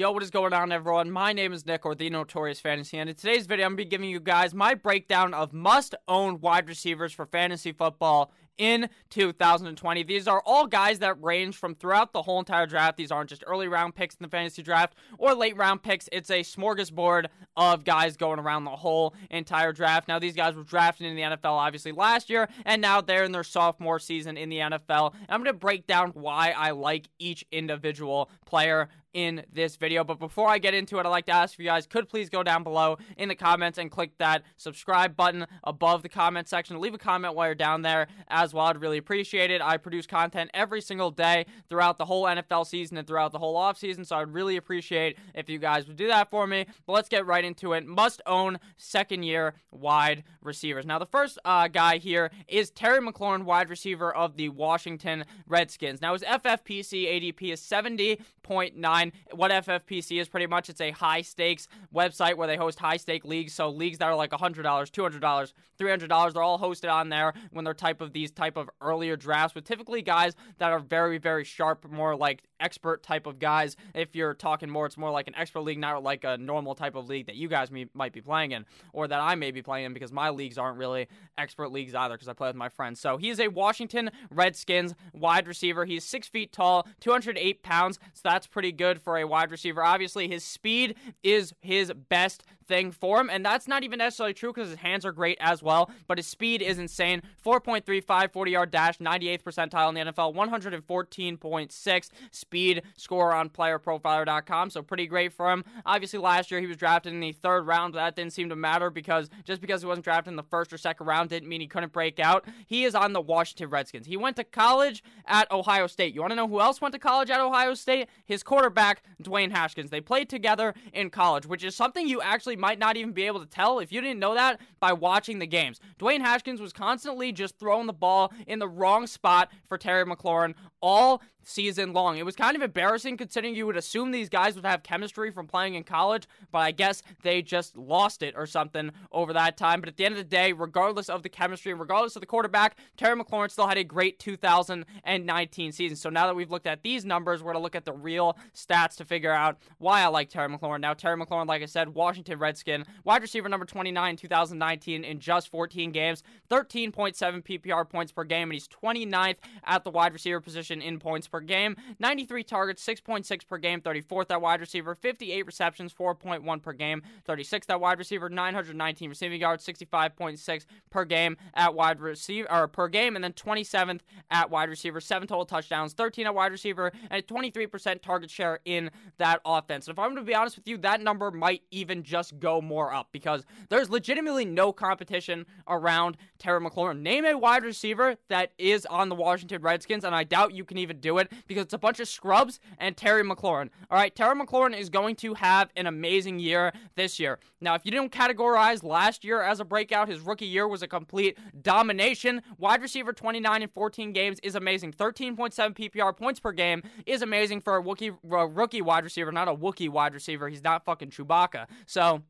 Yo, what is going on, everyone? My name is Nick, or the Notorious Fantasy, and in today's video, I'm going to be giving you guys my breakdown of must-own wide receivers for fantasy football in 2020. These are all guys that range from throughout the whole entire draft. These aren't just early round picks in the fantasy draft or late round picks. It's a smorgasbord of guys going around the whole entire draft. Now, these guys were drafted in the NFL obviously last year, and now they're in their sophomore season in the NFL. I'm going to break down why I like each individual player in this video. But before I get into it, I'd like to ask if you guys could please go down below in the comments and click that subscribe button above the comment section. Leave a comment while you're down there well. I'd really appreciate it. I produce content every single day throughout the whole NFL season and throughout the whole offseason, so I'd really appreciate if you guys would do that for me. But let's get right into it. Must own second year wide receivers. Now, the first uh, guy here is Terry McLaurin, wide receiver of the Washington Redskins. Now, his FFPC ADP is 70.9 what FFPC is pretty much it's a high stakes website where they host high stake leagues. So leagues that are like $100, $200, $300, they're all hosted on there when they're type of these type of earlier drafts with typically guys that are very, very sharp, more like expert type of guys. If you're talking more, it's more like an expert league, not like a normal type of league that you guys may, might be playing in or that I may be playing in because my leagues aren't really expert leagues either because I play with my friends. So he is a Washington Redskins wide receiver. He's six feet tall, 208 pounds, so that's pretty good for a wide receiver. Obviously, his speed is his best thing for him, and that's not even necessarily true because his hands are great as well, but his speed is insane. 4.35 40 yard dash, 98th percentile in the NFL, 114.6 speed score on playerprofiler.com, so pretty great for him. Obviously, last year he was drafted in the third round, but that didn't seem to matter because just because he wasn't drafted in the first or second round didn't mean he couldn't break out. He is on the Washington Redskins. He went to college at Ohio State. You want to know who else went to college at Ohio State? His quarterback, Dwayne Haskins. They played together in college, which is something you actually might not even be able to tell if you didn't know that by watching the games. Dwayne Haskins was constantly just throwing the ball in the wrong spot for Terry McLaurin all season long. It was kind of embarrassing considering you would assume these guys would have chemistry from playing in college, but I guess they just lost it or something over that time. But at the end of the day, regardless of the chemistry regardless of the quarterback, Terry McLaurin still had a great 2019 season. So now that we've looked at these numbers, we're going to look at the real stats to figure out why I like Terry McLaurin. Now, Terry McLaurin, like I said, Washington Redskin, wide receiver number 29 in 2019 in just 14 games, 13.7 PPR points per game, and he's 29th at the wide receiver position in points per game. 93 targets, 6.6 per game, 34th at wide receiver, 58 receptions, 4.1 per game, 36th at wide receiver, 919 receiving yards, 65.6 per game at wide receiver or per game, and then 27th at wide receiver, seven total touchdowns, 13 at wide receiver, and a 23% target share in that offense. And if I'm going to be honest with you, that number might even just go more up because there's legitimately no competition around Terry McLaurin. Name a wide receiver that is on the Washington Redskins, and I doubt you can even do it because it's a bunch of scrubs and Terry McLaurin. All right, Terry McLaurin is going to have an amazing year this year. Now, if you didn't categorize last year as a breakout, his rookie year was a complete domination. Wide receiver 29 in 14 games is amazing. 13.7 PPR points per game is amazing for a rookie, a rookie wide receiver, not a Wookie wide receiver. He's not fucking Chewbacca. So,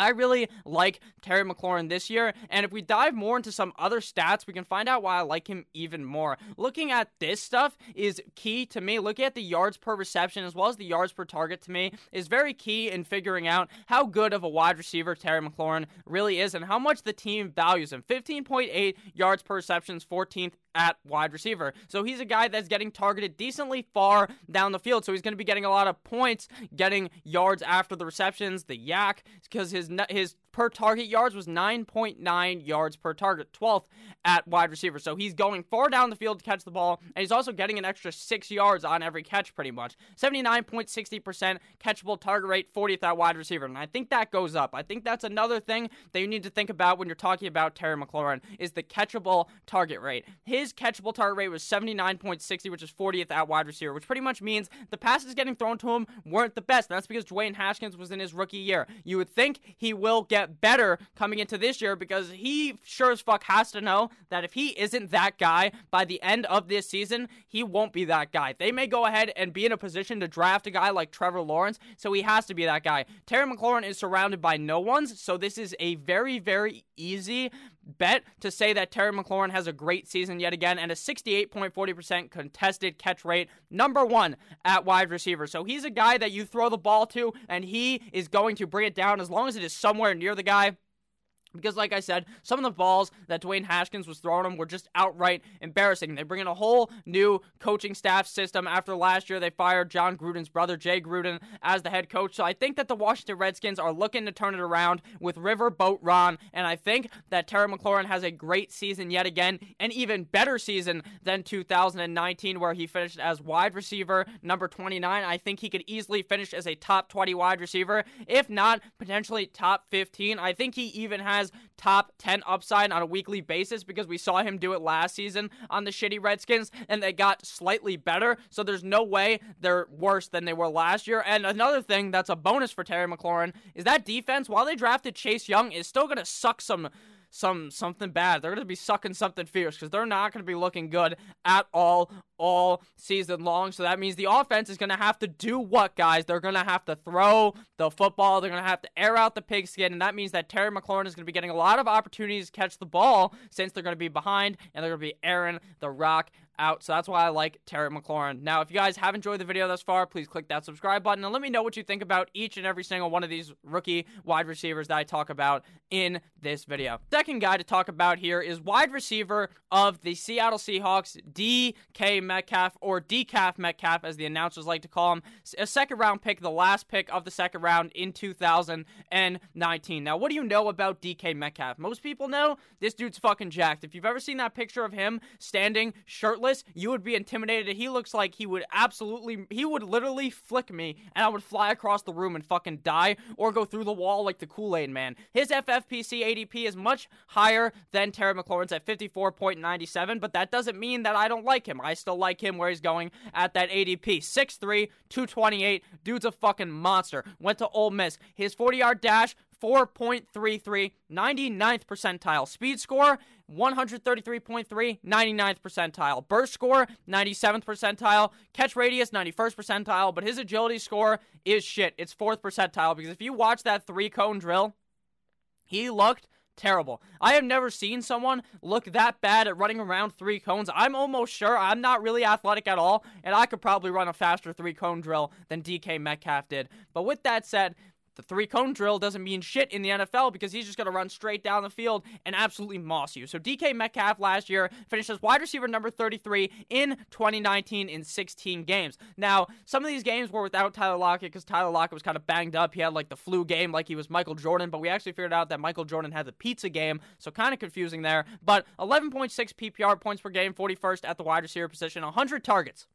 I really like Terry McLaurin this year, and if we dive more into some other stats, we can find out why I like him even more. Looking at this stuff is key to me. Looking at the yards per reception as well as the yards per target to me is very key in figuring out how good of a wide receiver Terry McLaurin really is and how much the team values him. 15.8 yards per receptions, 14th at wide receiver. So he's a guy that's getting targeted decently far down the field. So he's going to be getting a lot of points, getting yards after the receptions, the YAC, because his his per target yards was 9.9 yards per target, 12th at wide receiver. So he's going far down the field to catch the ball, and he's also getting an extra six yards on every catch, pretty much. 79.60% catchable target rate, 40th at wide receiver. And I think that goes up. I think that's another thing that you need to think about when you're talking about Terry McLaurin is the catchable target rate. His catchable target rate was 79.60, which is 40th at wide receiver, which pretty much means the passes getting thrown to him weren't the best. And that's because Dwayne Haskins was in his rookie year. You would think he will get get better coming into this year because he sure as fuck has to know that if he isn't that guy by the end of this season, he won't be that guy. They may go ahead and be in a position to draft a guy like Trevor Lawrence, so he has to be that guy. Terry McLaurin is surrounded by no ones, so this is a very, very easy bet to say that Terry McLaurin has a great season yet again and a 68.40% contested catch rate, number one at wide receiver. So he's a guy that you throw the ball to and he is going to bring it down as long as it is somewhere near the guy. Because, like I said, some of the balls that Dwayne Haskins was throwing him were just outright embarrassing. They bring in a whole new coaching staff system. After last year, they fired Jon Gruden's brother, Jay Gruden, as the head coach. So I think that the Washington Redskins are looking to turn it around with Riverboat Ron. And I think that Terry McLaurin has a great season yet again, an even better season than 2019, where he finished as wide receiver number 29. I think he could easily finish as a top 20 wide receiver, if not potentially top 15. I think he even has has top 10 upside on a weekly basis because we saw him do it last season on the shitty Redskins and they got slightly better. So there's no way they're worse than they were last year. And another thing that's a bonus for Terry McLaurin is that defense, while they drafted Chase Young, is still going to suck some some something bad. They're going to be sucking something fierce because they're not going to be looking good at all all season long. So that means the offense is going to have to do what, guys? They're going to have to throw the football. They're going to have to air out the pigskin, and that means that Terry McLaurin is going to be getting a lot of opportunities to catch the ball since they're going to be behind and they're going to be airing the rock out. So that's why I like Terry McLaurin. Now, if you guys have enjoyed the video thus far, please click that subscribe button and let me know what you think about each and every single one of these rookie wide receivers that I talk about in this video. Second guy to talk about here is wide receiver of the Seattle Seahawks, DK Metcalf, or Decaf Metcalf, as the announcers like to call him. A second round pick, the last pick of the second round in 2019. Now, what do you know about DK Metcalf? Most people know this dude's fucking jacked. If you've ever seen that picture of him standing shirtless, you would be intimidated. He looks like he would absolutely, he would literally flick me and I would fly across the room and fucking die or go through the wall like the Kool Aid man. His FFPC ADP is much higher than Terry McLaurin's at 54.97, but that doesn't mean that I don't like him. I still like him where he's going at that ADP. 6'3, 228. Dude's a fucking monster. Went to Ole Miss. His 40 yard dash, 4.33, 99th percentile. Speed score, 133.3, 99th percentile. Burst score, 97th percentile. Catch radius, 91st percentile. But his agility score is shit. It's 4th percentile because if you watch that three cone drill, he looked terrible. I have never seen someone look that bad at running around three cones. I'm almost sure I'm not really athletic at all, and I could probably run a faster three cone drill than DK Metcalf did. But with that said, the three cone drill doesn't mean shit in the NFL because he's just going to run straight down the field and absolutely moss you. So DK Metcalf last year finished as wide receiver number 33 in 2019 in 16 games. Now, some of these games were without Tyler Lockett because Tyler Lockett was kind of banged up. He had like the flu game, like he was Michael Jordan, but we actually figured out that Michael Jordan had the pizza game, so kind of confusing there. But 11.6 PPR points per game, 41st at the wide receiver position, 100 targets.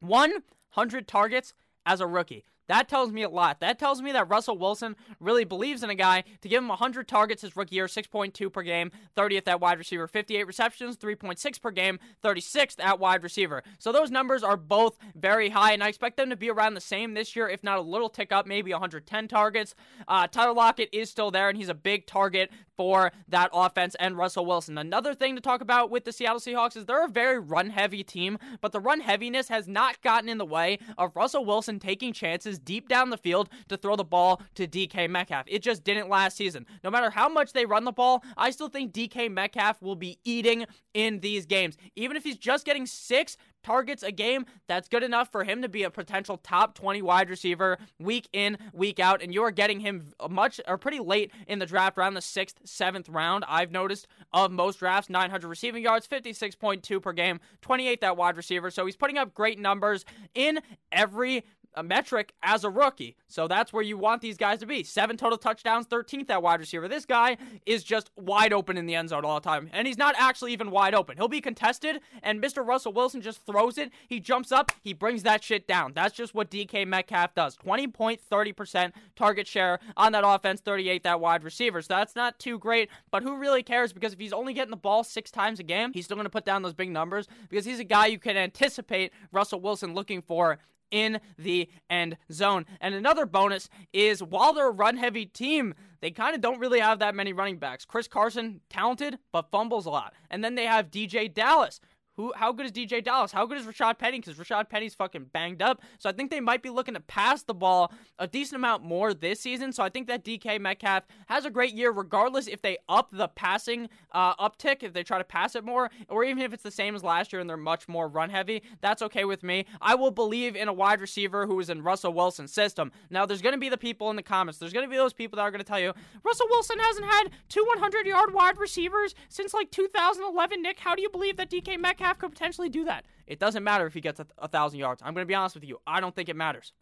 100 targets as a rookie. That tells me a lot. That tells me that Russell Wilson really believes in a guy to give him 100 targets his rookie year, 6.2 per game, 30th at wide receiver, 58 receptions, 3.6 per game, 36th at wide receiver. So those numbers are both very high, and I expect them to be around the same this year, if not a little tick up, maybe 110 targets. Uh, Tyler Lockett is still there, and he's a big target for that offense and Russell Wilson. Another thing to talk about with the Seattle Seahawks is they're a very run heavy team, but the run heaviness has not gotten in the way of Russell Wilson taking chances deep down the field to throw the ball to DK Metcalf. It just didn't last season. No matter how much they run the ball, I still think DK Metcalf will be eating in these games. Even if he's just getting six targets a game, that's good enough for him to be a potential top 20 wide receiver week in, week out. And you're getting him much or pretty late in the draft, around the sixth, seventh round. I've noticed of most drafts, 900 receiving yards, 56.2 per game, 28th at wide receiver. So he's putting up great numbers in every a metric as a rookie. So that's where you want these guys to be. Seven total touchdowns, 13th at wide receiver. This guy is just wide open in the end zone all the time. And he's not actually even wide open. He'll be contested, and Mr. Russell Wilson just throws it. He jumps up, he brings that shit down. That's just what DK Metcalf does. 20.30% target share on that offense, 38th at wide receiver. So that's not too great, but who really cares? Because if he's only getting the ball six times a game, he's still going to put down those big numbers because he's a guy you can anticipate Russell Wilson looking for in the end zone. And another bonus is while they're a run heavy team, they kind of don't really have that many running backs. Chris Carson, talented, but fumbles a lot. And then they have DeeJay Dallas, who how good is DeeJay Dallas? How good is Rashad Penny? Because Rashad Penny's fucking banged up. So I think they might be looking to pass the ball a decent amount more this season. So I think that DK Metcalf has a great year, regardless if they up the passing uh, uptick, if they try to pass it more, or even if it's the same as last year and they're much more run heavy. That's okay with me. I will believe in a wide receiver who is in Russell Wilson's system. Now, there's going to be the people in the comments. There's going to be those people that are going to tell you Russell Wilson hasn't had two 100 yard wide receivers since like 2011. Nick, how do you believe that DK Metcalf could potentially do that? It doesn't matter if he gets a, a thousand yards. I'm going to be honest with you. I don't think it matters.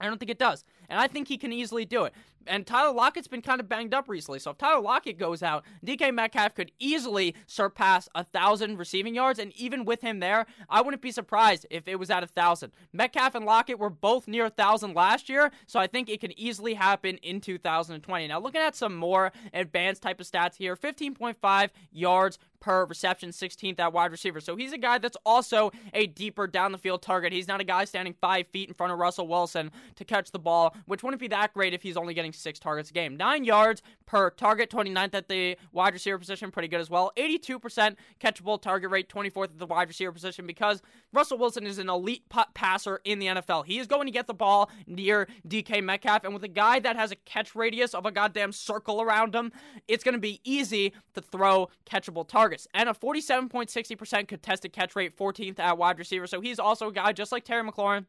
I don't think it does. And I think he can easily do it. And Tyler Lockett's been kind of banged up recently. So if Tyler Lockett goes out, DK Metcalf could easily surpass a thousand receiving yards. And even with him there, I wouldn't be surprised if it was at a thousand. Metcalf and Lockett were both near a thousand last year, so I think it can easily happen in 2020. Now looking at some more advanced type of stats here, 15.5 yards per reception, 16th at wide receiver. So he's a guy that's also a deeper down the field target. He's not a guy standing five feet in front of Russell Wilson to catch the ball, which wouldn't be that great if he's only getting six targets a game. Nine yards per target, 29th at the wide receiver position, pretty good as well. 82% catchable target rate, 24th at the wide receiver position because Russell Wilson is an elite passer in the NFL. He is going to get the ball near DK Metcalf, and with a guy that has a catch radius of a goddamn circle around him, it's going to be easy to throw catchable targets and a 47.60% contested catch rate, 14th at wide receiver. So he's also a guy just like Terry McLaurin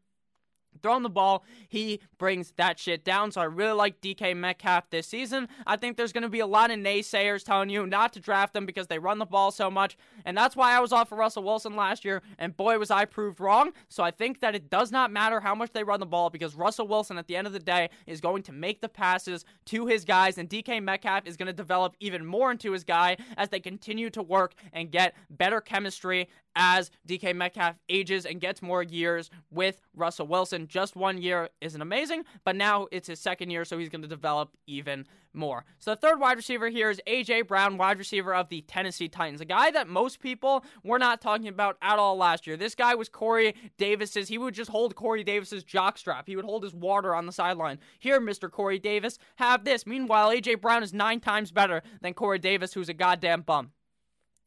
throwing the ball, he brings that shit down. So I really like DK Metcalf this season. I think there's going to be a lot of naysayers telling you not to draft him because they run the ball so much. And that's why I was off for Russell Wilson last year. And boy, was I proved wrong. So I think that it does not matter how much they run the ball because Russell Wilson, at the end of the day, is going to make the passes to his guys. And DK Metcalf is going to develop even more into his guy as they continue to work and get better chemistry as DK Metcalf ages and gets more years with Russell Wilson. Just one year isn't amazing, but now it's his second year, so he's going to develop even more. So the third wide receiver here is AJ Brown, wide receiver of the Tennessee Titans, a guy that most people were not talking about at all last year. This guy was Corey Davis's. He would just hold Corey Davis's jockstrap. He would hold his water on the sideline. Here, Mr. Corey Davis, have this. Meanwhile, AJ Brown is nine times better than Corey Davis, who's a goddamn bum.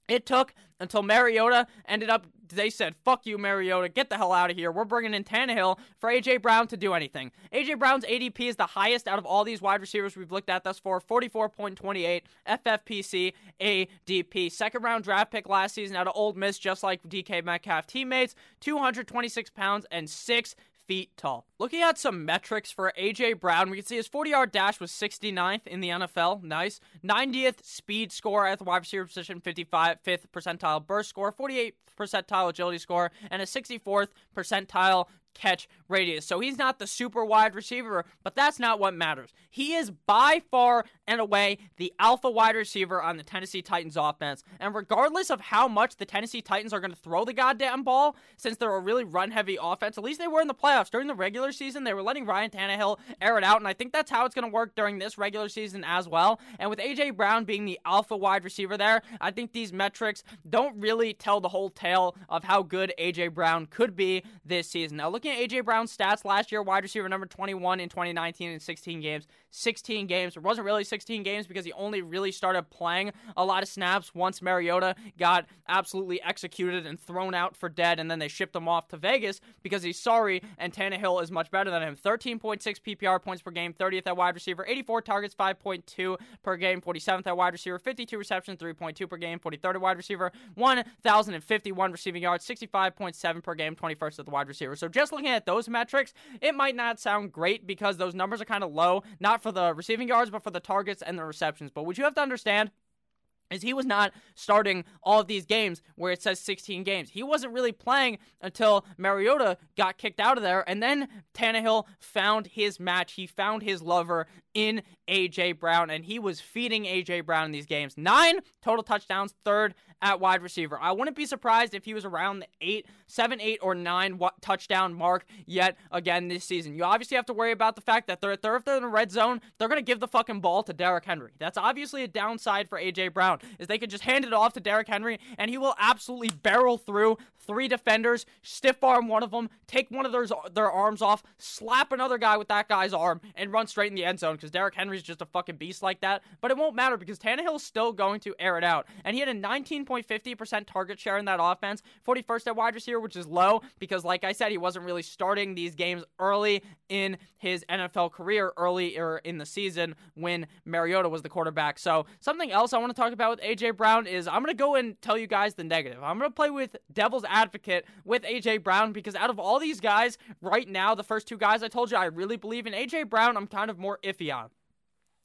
It took until Mariota ended up, they said, fuck you, Mariota, get the hell out of here. We're bringing in Tannehill for A.J. Brown to do anything. A.J. Brown's ADP is the highest out of all these wide receivers we've looked at thus far 44.28 FFPC ADP. Second round draft pick last season out of Ole Miss, just like DK Metcalf teammates, 226 pounds and six feet tall. Looking at some metrics for AJ Brown, we can see his 40 yard dash was 69th in the NFL. Nice. 90th speed score at the wide receiver position, 55th percentile burst score, 48th percentile agility score, and a 64th percentile catch radius. So he's not the super wide receiver, but that's not what matters. He is by far and away the alpha wide receiver on the Tennessee Titans offense. And regardless of how much the Tennessee Titans are going to throw the goddamn ball, since they're a really run heavy offense, at least they were in the playoffs. During the regular season, they were letting Ryan Tannehill air it out. And I think that's how it's going to work during this regular season as well. And with A.J. Brown being the alpha wide receiver there, I think these metrics don't really tell the whole tale of how good A.J. Brown could be this season. Now, looking looking at AJ Brown's stats last year, wide receiver number 21 in 2019 in 16 games. 16 games. It wasn't really 16 games because he only really started playing a lot of snaps once Mariota got absolutely executed and thrown out for dead, and then they shipped him off to Vegas because he's sorry, and Tannehill is much better than him. 13.6 PPR points per game, 30th at wide receiver, 84 targets, 5.2 per game, 47th at wide receiver, 52 receptions, 3.2 per game, 43rd at wide receiver, 1,051 receiving yards, 65.7 per game, 21st at the wide receiver. So just looking at those metrics, it might not sound great because those numbers are kind of low, not for the receiving yards, but for the targets and the receptions. But what you have to understand is he was not starting all of these games where it says 16 games. He wasn't really playing until Mariota got kicked out of there, and then Tannehill found his match. He found his lover in AJ Brown, and he was feeding AJ Brown in these games. Nine total touchdowns, third at wide receiver. I wouldn't be surprised if he was around the eight, seven, eight, or nine touchdown mark yet again this season. You obviously have to worry about the fact that they're, they're if they're in the red zone, they're going to give the fucking ball to Derrick Henry. That's obviously a downside for AJ Brown, is they could just hand it off to Derrick Henry, and he will absolutely barrel through three defenders, stiff arm one of them, take one of their, their arms off, slap another guy with that guy's arm, and run straight in the end zone because Derrick Just a fucking beast like that. But it won't matter because Tannehill's still going to air it out. And he had a 19% 47.50% target share in that offense, 41st at wide receiver, which is low because, like I said, he wasn't really starting these games early in his NFL career, earlier in the season when Mariota was the quarterback. So, something else I want to talk about with A.J. Brown is I'm going to go and tell you guys the negative. I'm going to play with devil's advocate with A.J. Brown because out of all these guys right now, the first two guys I told you I really believe in, A.J. Brown, I'm kind of more iffy on.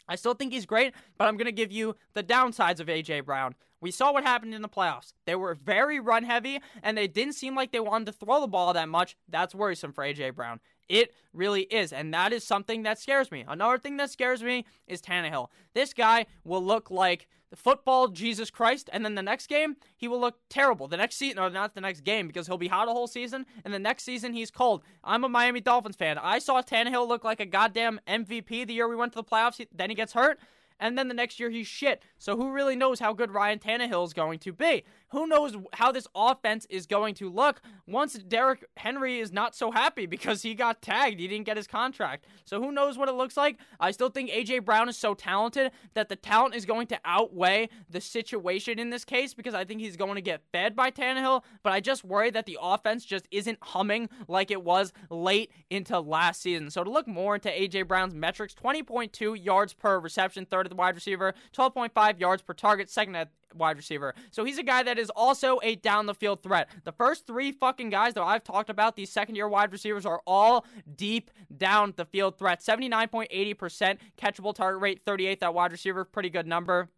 I still think he's great, but I'm going to give you the downsides of A.J. Brown. We saw what happened in the playoffs. They were very run heavy, and they didn't seem like they wanted to throw the ball that much. That's worrisome for A.J. Brown. It really is. And that is something that scares me. Another thing that scares me is Tannehill. This guy will look like the football Jesus Christ, and then the next game, he will look terrible. The next season, or not the next game, because he'll be hot a whole season, and the next season, he's cold. I'm a Miami Dolphins fan. I saw Tannehill look like a goddamn MVP the year we went to the playoffs. Then he gets hurt and then the next year he's shit. So who really knows how good Ryan Tannehill is going to be? Who knows how this offense is going to look once Derrick Henry is not so happy because he got tagged. He didn't get his contract. So who knows what it looks like? I still think AJ Brown is so talented that the talent is going to outweigh the situation in this case because I think he's going to get fed by Tannehill. But I just worry that the offense just isn't humming like it was late into last season. So to look more into AJ Brown's metrics, 20.2 yards per reception, third at the wide receiver, 12.5 yards per target, second at wide receiver. So he's a guy that is also a down the field threat. The first three fucking guys that I've talked about, these second year wide receivers, are all deep down the field threats. 79.80% catchable target rate, 38th that wide receiver, pretty good number.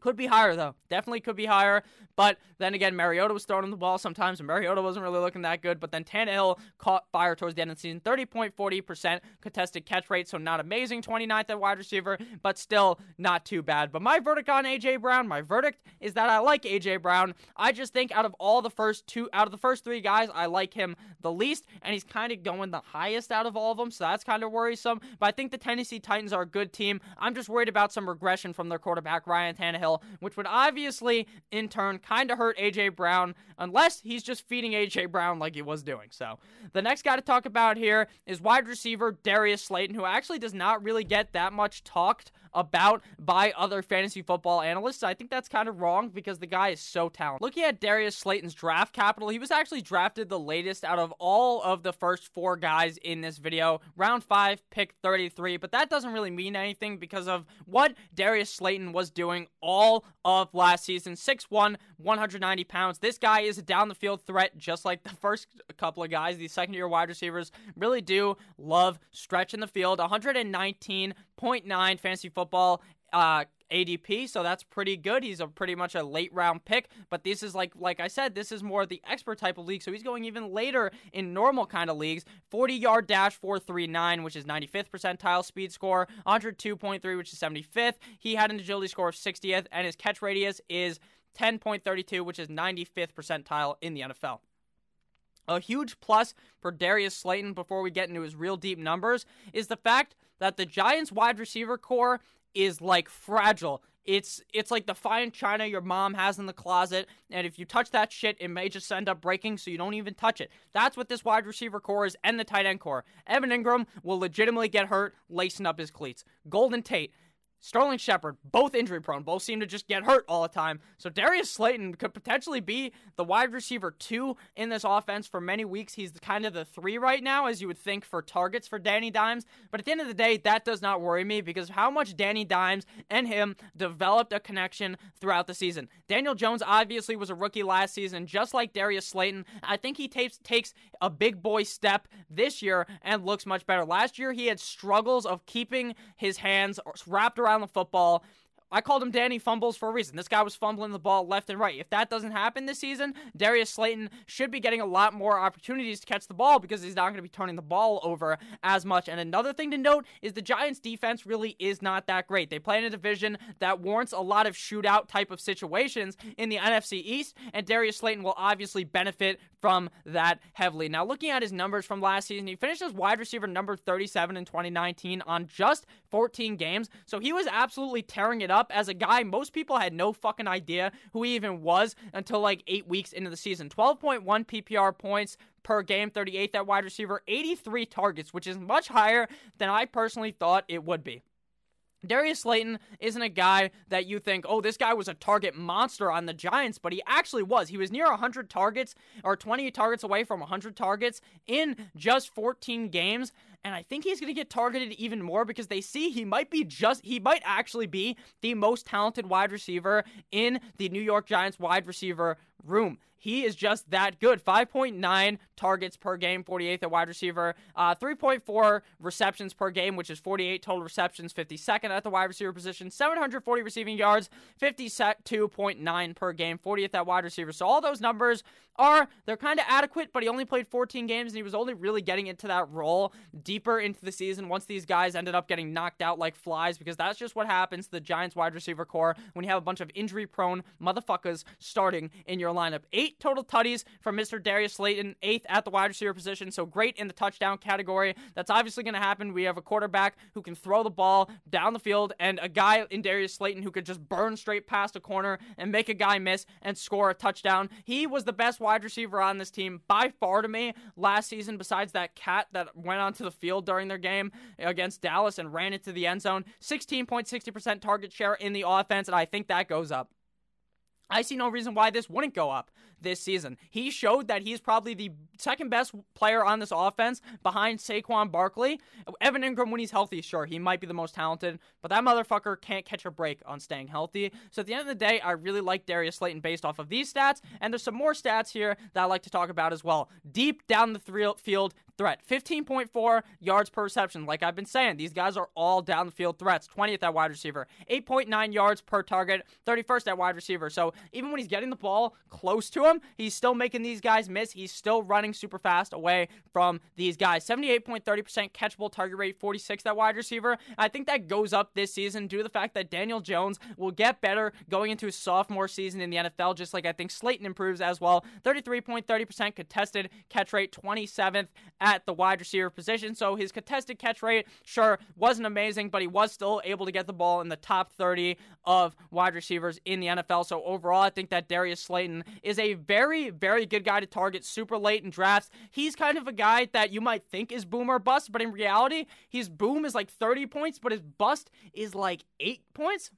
Could be higher though. Definitely could be higher. But then again, Mariota was throwing the ball sometimes, and Mariota wasn't really looking that good. But then Tannehill caught fire towards the end of the season. 30.40% contested catch rate, so not amazing. 29th at wide receiver, but still not too bad. But my verdict on AJ Brown, my verdict is that I like AJ Brown. I just think out of all the first two, out of the first three guys, I like him the least, and he's kind of going the highest out of all of them. So that's kind of worrisome. But I think the Tennessee Titans are a good team. I'm just worried about some regression from their quarterback Ryan Tannehill which would obviously, in turn, kind of hurt A.J. Brown, unless he's just feeding A.J. Brown like he was doing. So, the next guy to talk about here is wide receiver Darius Slayton, who actually does not really get that much talked about by other fantasy football analysts. I think that's kind of wrong because the guy is so talented. Looking at Darius Slayton's draft capital, he was actually drafted the latest out of all of the first four guys in this video. Round 5, pick 33, but that doesn't really mean anything because of what Darius Slayton was doing all of last season. 6'1, 190 pounds. This guy is a down the field threat just like the first couple of guys. These second year wide receivers really do love stretching the field. 119 0.9 fantasy football uh, ADP, so that's pretty good. He's a pretty much a late round pick, but this is like like I said, this is more the expert type of league, so he's going even later in normal kind of leagues. 40 yard dash 439, which is 95th percentile speed score, 102.3, which is 75th. He had an agility score of 60th, and his catch radius is 10.32, which is 95th percentile in the NFL. A huge plus for Darius Slayton before we get into his real deep numbers is the fact that the Giants wide receiver corps is like fragile. It's it's like the fine china your mom has in the closet, and if you touch that shit, it may just end up breaking, so you don't even touch it. That's what this wide receiver corps is, and the tight end corps. Evan Engram will legitimately get hurt lacing up his cleats. Golden Tate Sterling Shepard, both injury prone, both seem to just get hurt all the time. So Darius Slayton could potentially be the wide receiver two in this offense for many weeks. He's kind of the three right now, as you would think for targets for Danny Dimes. But at the end of the day, that does not worry me because how much Danny Dimes and him developed a connection throughout the season. Daniel Jones obviously was a rookie last season, just like Darius Slayton. I think he takes takes a big boy step this year and looks much better. Last year, he had struggles of keeping his hands wrapped around around the football. I called him Danny Fumbles for a reason. This guy was fumbling the ball left and right. If that doesn't happen this season, Darius Slayton should be getting a lot more opportunities to catch the ball because he's not going to be turning the ball over as much. And another thing to note is the Giants' defense really is not that great. They play in a division that warrants a lot of shootout type of situations in the NFC East, and Darius Slayton will obviously benefit from that heavily. Now, looking at his numbers from last season, he finished as wide receiver number 37 in 2019 on just 14 games. So he was absolutely tearing it up up as a guy most people had no fucking idea who he even was until like eight weeks into the season. 12.1 PPR points per game, 38th at wide receiver, 83 targets, which is much higher than I personally thought it would be. Darius Slayton isn't a guy that you think, oh, this guy was a target monster on the Giants, but he actually was. He was near 100 targets or 20 targets away from 100 targets in just 14 games. And I think he's going to get targeted even more because they see he might be just, he might actually be the most talented wide receiver in the New York Giants wide receiver room. He is just that good. 5.9 targets per game, 48th at wide receiver. Uh, 3.4 receptions per game, which is 48 total receptions, 52nd at the wide receiver position. 740 receiving yards, 52.9 per game, 40th at wide receiver. So all those numbers are they're kind of adequate, but he only played 14 games and he was only really getting into that role deeper into the season once these guys ended up getting knocked out like flies because that's just what happens to the Giants wide receiver corps when you have a bunch of injury prone motherfuckers starting in your lineup. Eight total tutties from Mr. Darius Slayton, eighth at the wide receiver position, so great in the touchdown category. That's obviously going to happen. We have a quarterback who can throw the ball down the field and a guy in Darius Slayton who could just burn straight past a corner and make a guy miss and score a touchdown. He was the best wide receiver on this team by far to me last season, besides that cat that went onto the field during their game against Dallas and ran into the end zone. 16.60% target share in the offense, and I think that goes up. I see no reason why this wouldn't go up this season. He showed that he's probably the second best player on this offense behind Saquon Barkley. Evan Engram, when he's healthy, sure, he might be the most talented, but that motherfucker can't catch a break on staying healthy. So at the end of the day, I really like Darius Slayton based off of these stats, and there's some more stats here that I like to talk about as well. Deep down the field, threat. 15.4 yards per reception. Like I've been saying, these guys are all down the field threats. 20th at wide receiver. 8.9 yards per target. 31st at wide receiver. So even when he's getting the ball close to him, he's still making these guys miss. He's still running super fast away from these guys. 78.30% catchable target rate. 46 that wide receiver. I think that goes up this season due to the fact that Daniel Jones will get better going into his sophomore season in the NFL, just like I think Slayton improves as well. 33.30% contested catch rate. 27th at at the wide receiver position. So his contested catch rate, sure, wasn't amazing, but he was still able to get the ball in the top 30 of wide receivers in the NFL. So overall, I think that Darius Slayton is a very, very good guy to target super late in drafts. He's kind of a guy that you might think is boom or bust, but in reality, his boom is like 30 points, but his bust is like 8 points.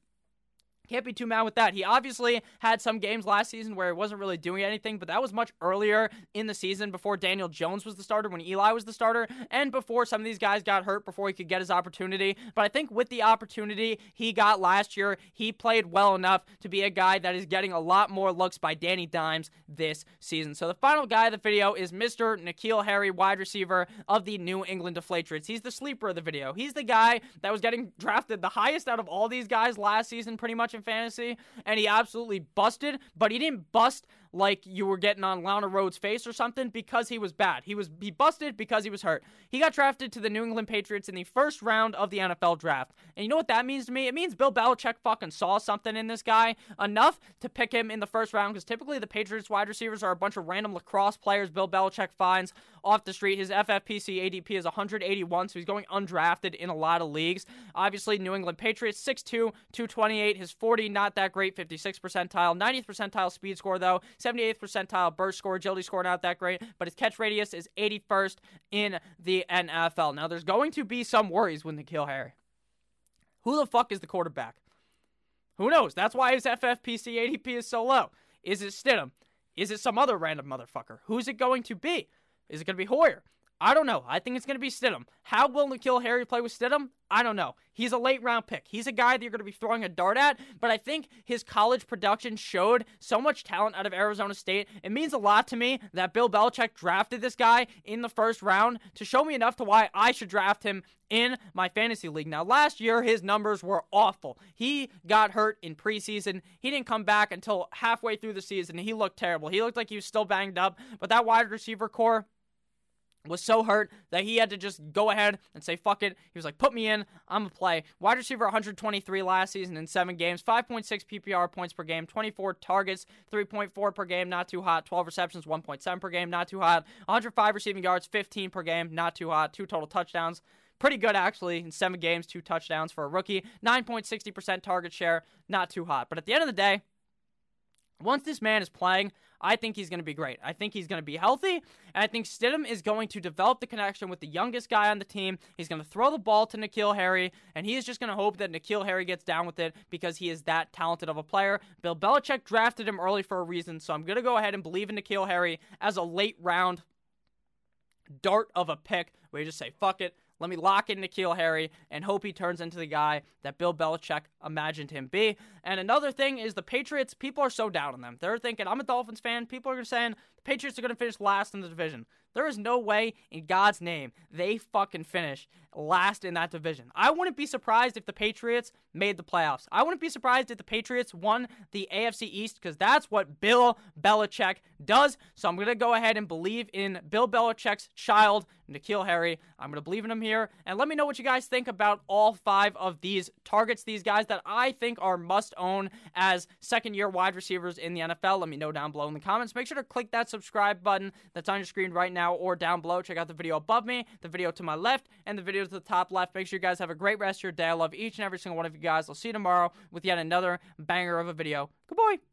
Can't be too mad with that. He obviously had some games last season where he wasn't really doing anything, but that was much earlier in the season before Daniel Jones was the starter, when Eli was the starter, and before some of these guys got hurt before he could get his opportunity. But I think with the opportunity he got last year, he played well enough to be a guy that is getting a lot more looks by Danny Dimes this season. So the final guy of the video is Mr. N'Keal Harry, wide receiver of the New England Deflatrix. He's the sleeper of the video. He's the guy that was getting drafted the highest out of all these guys last season, pretty much fantasy, and he absolutely busted, but he didn't bust like you were getting on Lana Rhoades' face or something because he was bad. He was he busted because he was hurt. He got drafted to the New England Patriots in the first round of the NFL draft. And you know what that means to me? It means Bill Belichick fucking saw something in this guy enough to pick him in the first round because typically the Patriots wide receivers are a bunch of random lacrosse players Bill Belichick finds off the street. His FFPC ADP is 181, so he's going undrafted in a lot of leagues. Obviously, New England Patriots 6'2, 228. His 40 not that great, 56 percentile, 90th percentile speed score though. 78th percentile burst score, agility score not that great, but his catch radius is 81st in the NFL. Now, there's going to be some worries when with N'Keal Harry. Who the fuck is the quarterback? Who knows? That's why his FFPC ADP is so low. Is it Stidham? Is it some other random motherfucker? Who's it going to be? Is it going to be Hoyer? I don't know. I think it's going to be Stidham. How will N'Keal Harry play with Stidham? I don't know. He's a late round pick. He's a guy that you're going to be throwing a dart at, but I think his college production showed so much talent out of Arizona State. It means a lot to me that Bill Belichick drafted this guy in the first round to show me enough to why I should draft him in my fantasy league. Now, last year, his numbers were awful. He got hurt in preseason. He didn't come back until halfway through the season. He looked terrible. He looked like he was still banged up, but that wide receiver corps was so hurt that he had to just go ahead and say fuck it. He was like, "Put me in. I'm a play." Wide receiver 123 last season in 7 games, 5.6 PPR points per game, 24 targets, 3.4 per game, not too hot. 12 receptions, 1.7 per game, not too hot. 105 receiving yards, 15 per game, not too hot. Two total touchdowns. Pretty good actually in 7 games, 2 touchdowns for a rookie. 9.60% target share, not too hot. But at the end of the day, Once this man is playing, I think he's going to be great. I think he's going to be healthy, and I think Stidham is going to develop the connection with the youngest guy on the team. He's going to throw the ball to N'Keal Harry, and he is just going to hope that N'Keal Harry gets down with it because he is that talented of a player. Bill Belichick drafted him early for a reason, so I'm going to go ahead and believe in N'Keal Harry as a late round dart of a pick where you just say, fuck it, let me lock in N'Keal Harry and hope he turns into the guy that Bill Belichick imagined him be. And another thing is the Patriots, people are so down on them. They're thinking, I'm a Dolphins fan. People are saying Patriots are going to finish last in the division. There is no way in God's name they fucking finish last in that division. I wouldn't be surprised if the Patriots made the playoffs. I wouldn't be surprised if the Patriots won the AFC East because that's what Bill Belichick does. So I'm going to go ahead and believe in Bill Belichick's child, N'Keal Harry. I'm going to believe in him here. And let me know what you guys think about all five of these targets, these guys that I think are must own as second year wide receivers in the NFL. Let me know down below in the comments. Make sure to click that subscribe button that's on your screen right now or down below. Check out the video above me, the video to my left, and the video to the top left. Make sure you guys have a great rest of your day. I love each and every single one of you guys. I'll see you tomorrow with yet another banger of a video. Good boy.